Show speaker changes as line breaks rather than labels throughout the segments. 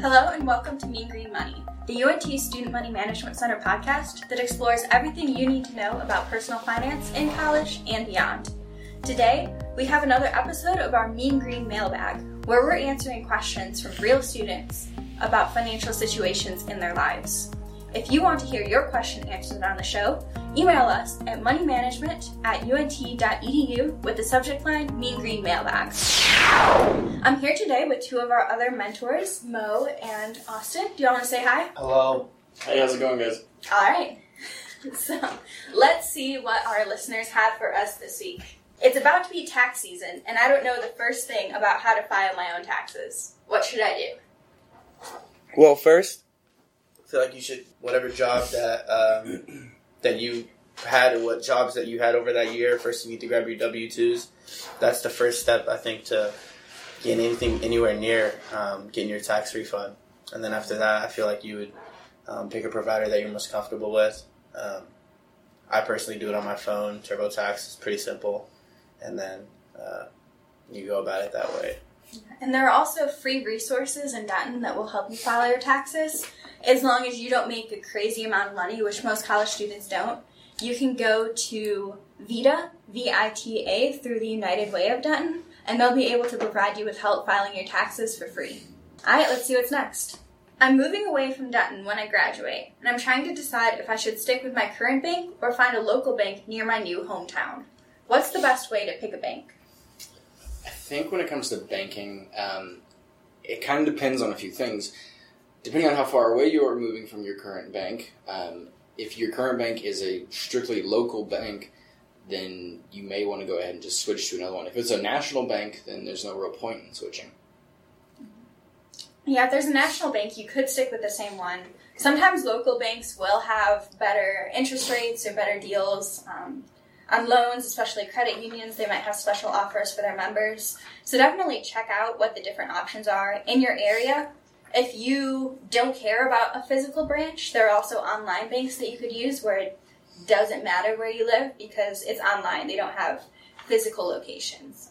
Hello and welcome to Mean Green Money, the UNT Student Money Management Center podcast that explores everything you need to know about personal finance in college and beyond. Today, we have another episode of our Mean Green Mailbag, where we're answering questions from real students about financial situations in their lives. If you want to hear your question answered on the show, email us at moneymanagement at unt.edu with the subject line Mean Green Mailbag. I'm here today with two of our other mentors, Mo and Austin. Do y'all want to say hi?
Hello.
Hey, how's it going, guys?
All right. So let's see what our listeners had for us this week. It's about to be tax season, and I don't know the first thing about how to file my own taxes. What should I do?
Well, first, I feel like you should whatever job that um, that you had what jobs that you had over that year. First, you need to grab your W twos. That's the first step, I think, to getting anything anywhere near um, getting your tax refund. And then after that, I feel like you would um, pick a provider that you're most comfortable with. Um, I personally do it on my phone. TurboTax is pretty simple, and then uh, you go about it that way.
And there are also free resources in Denton that will help you file your taxes. As long as you don't make a crazy amount of money, which most college students don't, you can go to VITA, V-I-T-A, through the United Way of Denton, and they'll be able to provide you with help filing your taxes for free. Alright, let's see what's next. I'm moving away from Denton when I graduate, and I'm trying to decide if I should stick with my current bank or find a local bank near my new hometown. What's the best way to pick a bank?
I think when it comes to banking, um, it kind of depends on a few things. Depending on how far away you are moving from your current bank, um, if your current bank is a strictly local bank, then you may want to go ahead and just switch to another one. If it's a national bank, then there's no real point in switching.
Yeah, if there's a national bank, you could stick with the same one. Sometimes local banks will have better interest rates or better deals um, on loans, especially credit unions. They might have special offers for their members. So definitely check out what the different options are in your area. If you don't care about a physical branch, there are also online banks that you could use where it doesn't matter where you live because it's online. They don't have physical locations.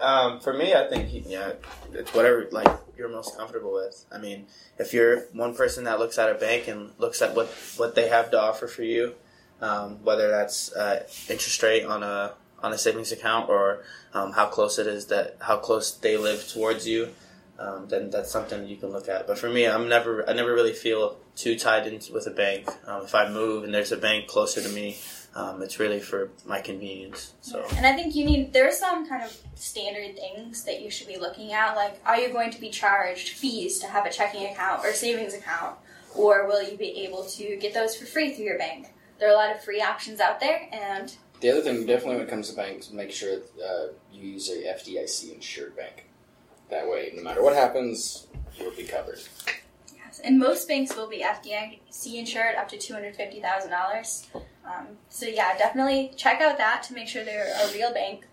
Um, for me, I think yeah, it's whatever like you're most comfortable with. I mean, if you're one person that looks at a bank and looks at what what they have to offer for you, um, whether that's uh, interest rate on a on a savings account or um, how close it is that how close they live towards you, um, then that's something you can look at. But for me, I'm never I never really feel too tied in with a bank. Um, if I move and there's a bank closer to me, um, it's really for my convenience. So.
And I think you need there are some kind of standard things that you should be looking at, like are you going to be charged fees to have a checking account or savings account, or will you be able to get those for free through your bank? There are a lot of free options out there, and
The other thing, definitely when it comes to banks, make sure uh, you use a FDIC insured bank. That way, no matter what happens, you'll be covered.
yes, and most banks will be FDIC insured up to two hundred fifty thousand dollars. Um, so yeah, definitely check out that to make sure they're a real bank.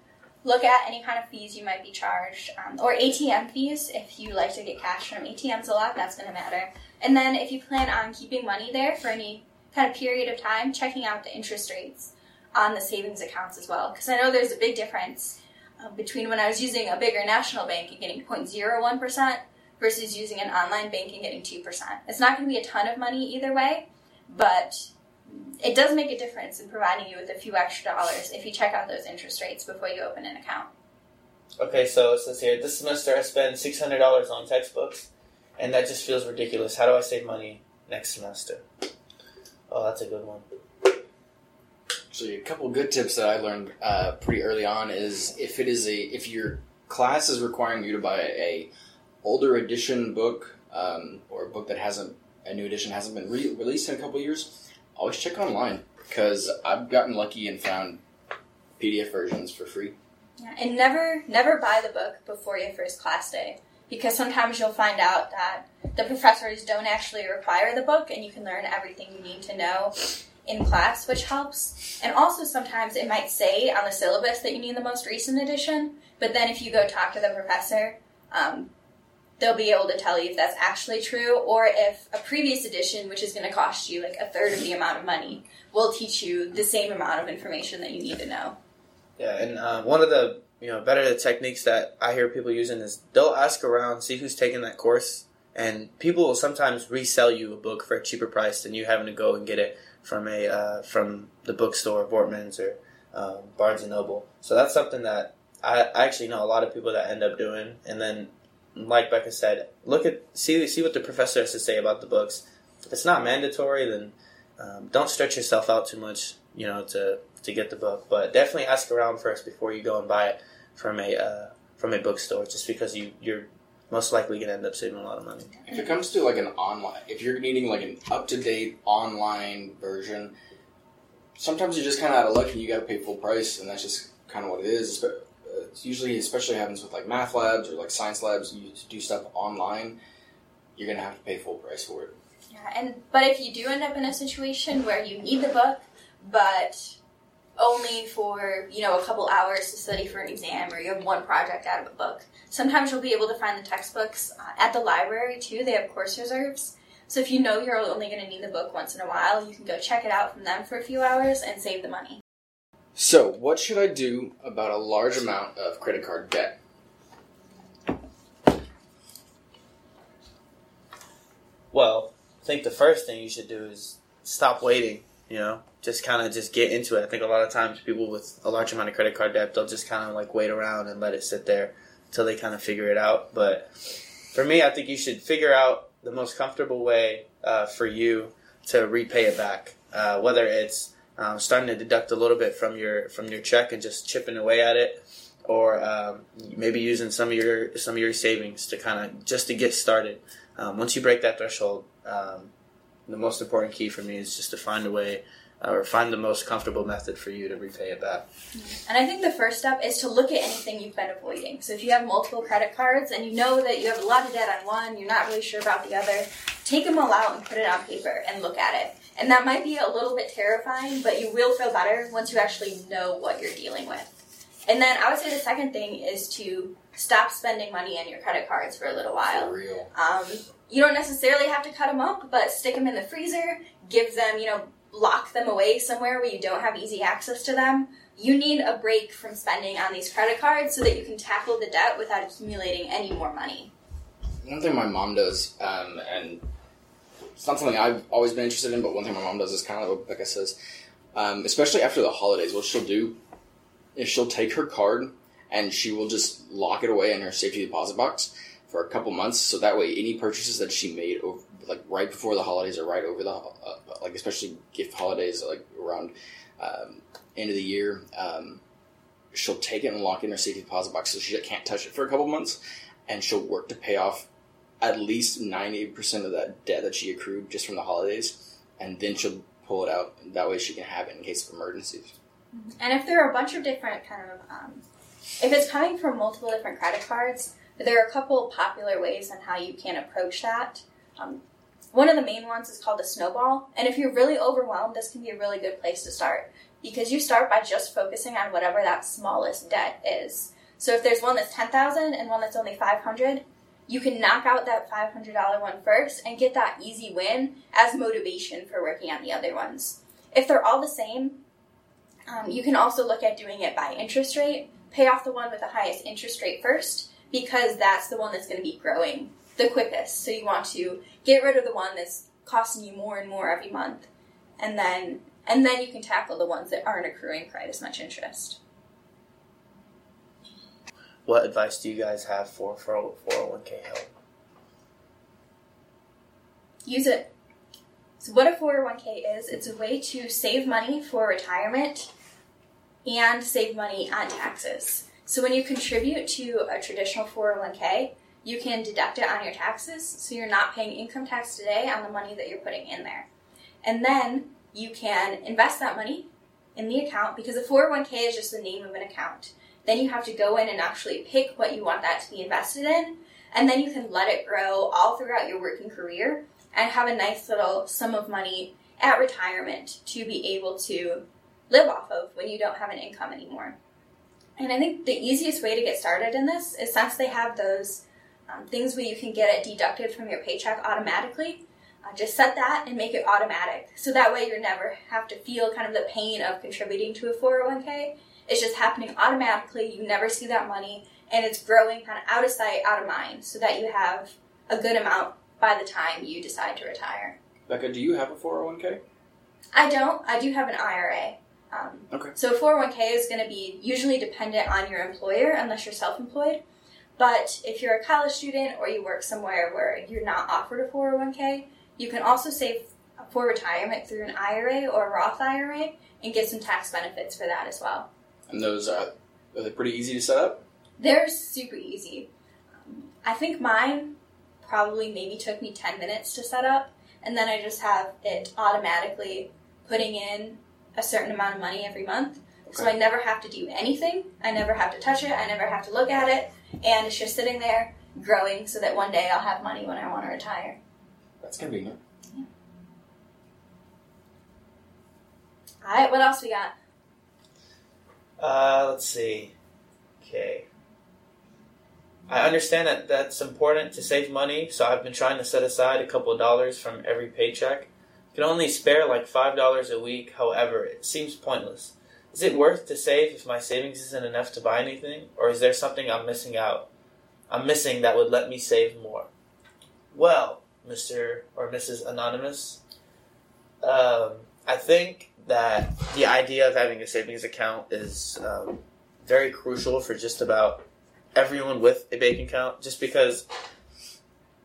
Look at any kind of fees you might be charged, um, or ATM fees if you like to get cash from ATMs a lot. That's going to matter. And then if you plan on keeping money there for any kind of period of time, checking out the interest rates on the savings accounts as well, because I know there's a big difference uh, between when I was using a bigger national bank and getting 0.01 percent versus using an online bank and getting two percent. It's not going to be a ton of money either way, but it does make a difference in providing you with a few extra dollars if you check out those interest rates before you open an account.
Okay, so it says here, this semester I spend six hundred dollars on textbooks, and that just feels ridiculous. How do I save money next semester? Oh, that's a good one.
So a couple good tips that I learned uh, pretty early on is if it is a if your class is requiring you to buy a older edition book um, or a book that hasn't a new edition hasn't been re- released in a couple years, always check online because I've gotten lucky and found PDF versions for free.
Yeah, and never never buy the book before your first class day because sometimes you'll find out that the professors don't actually require the book and you can learn everything you need to know in class, which helps. And also sometimes it might say on the syllabus that you need the most recent edition, but then if you go talk to the professor, um, they'll be able to tell you if that's actually true or if a previous edition, which is going to cost you like a third of the amount of money, will teach you the same amount of information that you need to know.
Yeah, and uh, one of the you know better techniques that I hear people using is they'll ask around, see who's taking that course, and people will sometimes resell you a book for a cheaper price than you having to go and get it from a uh, from the bookstore, Voertman's or um, Barnes and Noble. So that's something that I, I actually know a lot of people that end up doing. And then, like Becca said, look at see see what the professor has to say about the books. If it's not mandatory, then um, don't stretch yourself out too much. You know to to get the book, but definitely ask around first before you go and buy it from a uh, from a bookstore. Just because you you're most likely going to end up saving a lot of money.
If it comes to like an online, if you're needing like an up to date online version, sometimes you're just kind of out of luck and you got to pay full price, and that's just kind of what it is. But uh, it's usually, especially happens with like math labs or like science labs, you do stuff online, you're gonna have to pay full price for it.
Yeah, and but if you do end up in a situation where you need the book, but only for you know a couple hours to study for an exam or you have one project out of a book. Sometimes you'll be able to find the textbooks uh, at the library too. They have course reserves. So if you know you're only going to need the book once in a while you can go check it out from them for a few hours and save the money.
So what should i do about a large amount of credit card debt?
Well i think the first thing you should do is stop waiting you know just kind of just get into it. I think a lot of times people with a large amount of credit card debt, they'll just kind of like wait around and let it sit there until they kind of figure it out. But for me, I think you should figure out the most comfortable way uh, for you to repay it back. Uh, whether it's um, starting to deduct a little bit from your from your check and just chipping away at it, or um, maybe using some of your some of your savings to kind of just to get started. Um, once you break that threshold, um, the most important key for me is just to find a way or find the most comfortable method for you to repay it back.
And I think the first step is to look at anything you've been avoiding. So if you have multiple credit cards and you know that you have a lot of debt on one, you're not really sure about the other, take them all out and put it on paper and look at it. And that might be a little bit terrifying, but you will feel better once you actually know what you're dealing with. And then I would say the second thing is to stop spending money on your credit cards for a little while.
For real.
Um, you don't necessarily have to cut them up, but stick them in the freezer, give them, you know, lock them away somewhere where you don't have easy access to them. You need a break from spending on these credit cards so that you can tackle the debt without accumulating any more money.
One thing my mom does, um, and it's not something I've always been interested in, but one thing my mom does is kind of what Becca says, um, especially after the holidays, what she'll do is she'll take her card and she will just lock it away in her safety deposit box for a couple months, so that way any purchases that she made over, like right before the holidays or right over the uh, like especially gift holidays like around um, end of the year, um, she'll take it and lock it in her safety deposit box so she can't touch it for a couple months, and she'll work to pay off at least ninety percent of that debt that she accrued just from the holidays, and then she'll pull it out. That way, she can have it in case of emergencies.
And if there are a bunch of different kind of, um, if it's coming from multiple different credit cards, there are a couple popular ways on how you can approach that. Um, one of the main ones is called a snowball, and if you're really overwhelmed, this can be a really good place to start because you start by just focusing on whatever that smallest debt is. So if there's one that's 10,000 and one that's only 500, you can knock out that $500 one first and get that easy win as motivation for working on the other ones. If they're all the same, um, you can also look at doing it by interest rate. Pay off the one with the highest interest rate first because that's the one that's going to be growing the quickest. So you want to get rid of the one that's costing you more and more every month, and then and then you can tackle the ones that aren't accruing quite as much interest.
What advice do you guys have for 401k help?
Use it. So what a 401k is, it's a way to save money for retirement and save money on taxes. So when you contribute to a traditional 401k, you can deduct it on your taxes so you're not paying income tax today on the money that you're putting in there. And then you can invest that money in the account because a 401k is just the name of an account. Then you have to go in and actually pick what you want that to be invested in, and then you can let it grow all throughout your working career and have a nice little sum of money at retirement to be able to live off of when you don't have an income anymore. And I think the easiest way to get started in this is since they have those um, things where you can get it deducted from your paycheck automatically, uh, just set that and make it automatic. So that way you never have to feel kind of the pain of contributing to a 401k. It's just happening automatically. You never see that money and it's growing kind of out of sight, out of mind so that you have a good amount by the time you decide to retire.
Becca, do you have a 401k?
I don't. I do have an IRA. Um,
Okay.
So 401k is going to be usually dependent on your employer unless you're self-employed. But if you're a college student or you work somewhere where you're not offered a 401k, you can also save for retirement through an IRA or a Roth IRA and get some tax benefits for that as well.
And those uh, are they pretty easy to set up?
They're super easy. Um, I think mine probably maybe took me 10 minutes to set up, and then I just have it automatically putting in a certain amount of money every month. So I never have to do anything. I never have to touch it. I never have to look at it. And it's just sitting there growing so that one day I'll have money when I want to retire.
That's convenient.
All right, what else we got?
Uh, let's see. Okay. I understand that that's important to save money, so I've been trying to set aside a couple of dollars from every paycheck. Can only spare like five dollars a week. However, it seems pointless. Is it worth to save if my savings isn't enough to buy anything, or is there something I'm missing out? I'm missing that would let me save more. Well, Mister or Mrs. Anonymous, um, I think that the idea of having a savings account is um, very crucial for just about everyone with a bank account. Just because,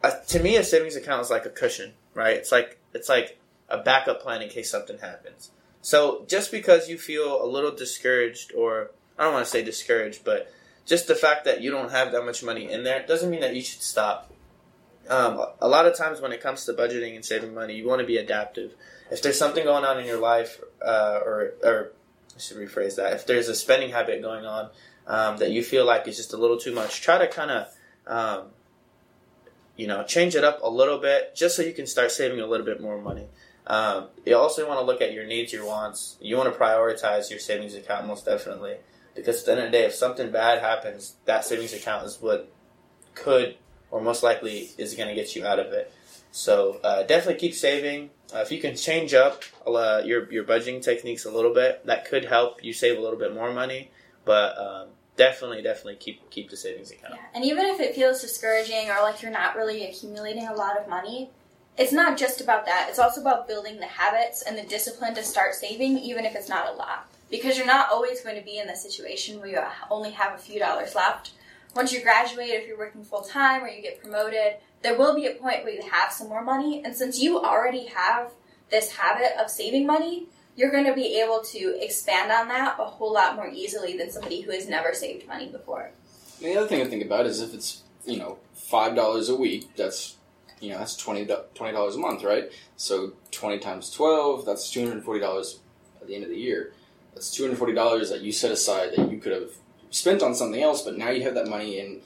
uh, to me, a savings account is like a cushion, right? It's like it's like a backup plan in case something happens. So just because you feel a little discouraged, or I don't want to say discouraged, but just the fact that you don't have that much money in there doesn't mean that you should stop. Um, a lot of times when it comes to budgeting and saving money, you want to be adaptive. If there's something going on in your life, uh, or or I should rephrase that. If there's a spending habit going on um, that you feel like is just a little too much, try to kind of um, you know change it up a little bit, just so you can start saving a little bit more money. Um, you also want to look at your needs, your wants. You want to prioritize your savings account most definitely, because at the end of the day, if something bad happens, that savings account is what could or most likely is going to get you out of it. So uh, definitely keep saving. Uh, if you can change up uh, your your budgeting techniques a little bit, that could help you save a little bit more money. But um, definitely, definitely keep keep the savings account.
Yeah. And even if it feels discouraging or like you're not really accumulating a lot of money, it's not just about that. It's also about building the habits and the discipline to start saving, even if it's not a lot. Because you're not always going to be in the situation where you only have a few dollars left. Once you graduate, if you're working full time or you get promoted, there will be a point where you have some more money. And since you already have this habit of saving money, you're going to be able to expand on that a whole lot more easily than somebody who has never saved money before.
And the other thing to think about is if it's you know five dollars a week, that's you know that's twenty dollars a month, right? So twenty times twelve, that's two hundred forty dollars at the end of the year. That's two hundred forty dollars that you set aside that you could have spent on something else, but now you have that money. And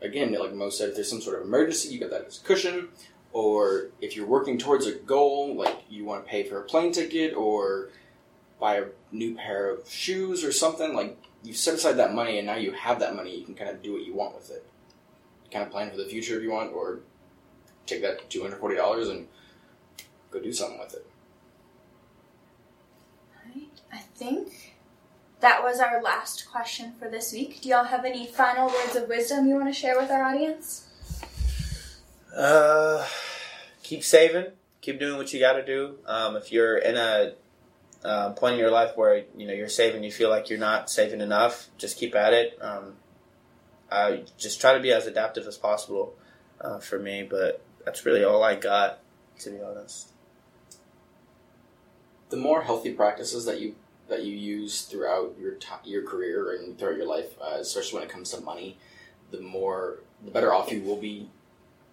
again, like Mo said, if there's some sort of emergency, you got that as a cushion. Or if you're working towards a goal, like you want to pay for a plane ticket or buy a new pair of shoes or something, like you set aside that money and now you have that money, you can kind of do what you want with it. Kind of plan for the future if you want, or take that two hundred forty dollars and go do something with it.
Alright, I think that was our last question for this week. Do y'all have any final words of wisdom you want to share with our audience?
Uh, keep saving. Keep doing what you got to do. Um, if you're in a uh, point in your life where you know you're saving, you feel like you're not saving enough, just keep at it. Um, I just try to be as adaptive as possible uh, for me, but that's really all I got, to be honest.
The more healthy practices that you that you use throughout your ti your career and throughout your life, uh, especially when it comes to money, the more the better off you will be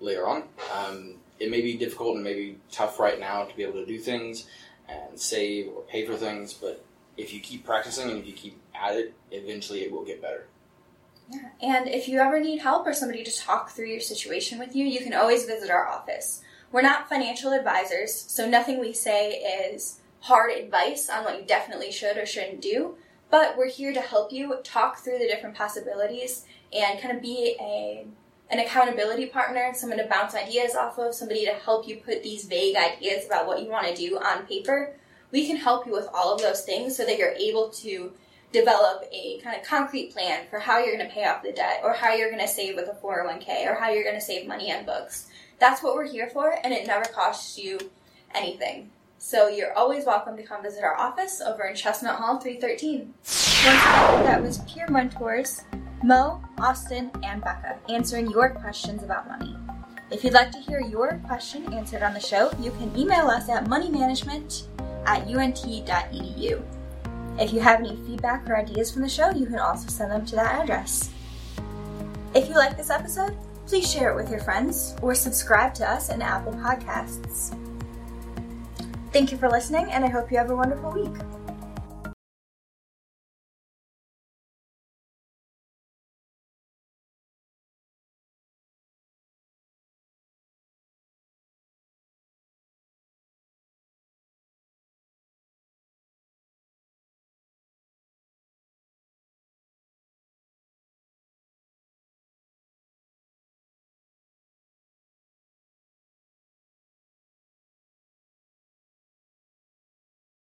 later on. Um, it may be difficult and maybe tough right now to be able to do things and save or pay for things, but if you keep practicing and if you keep at it, eventually it will get better.
Yeah. And if you ever need help or somebody to talk through your situation with you, you can always visit our office. We're not financial advisors, so nothing we say is hard advice on what you definitely should or shouldn't do, but we're here to help you talk through the different possibilities and kind of be a an accountability partner, someone to bounce ideas off of, somebody to help you put these vague ideas about what you want to do on paper. We can help you with all of those things so that you're able to develop a kind of concrete plan for how you're going to pay off the debt or how you're going to save with a 401k or how you're going to save money on books. That's what we're here for, and it never costs you anything. So you're always welcome to come visit our office over in Chestnut Hall 313. Once again, that was Peer Mentors, Mo, Austin, and Becca answering your questions about money. If you'd like to hear your question answered on the show, you can email us at moneymanagement at unt.edu. If you have any feedback or ideas from the show, you can also send them to that address. If you like this episode, please share it with your friends or subscribe to us in Apple Podcasts. Thank you for listening, and I hope you have a wonderful week.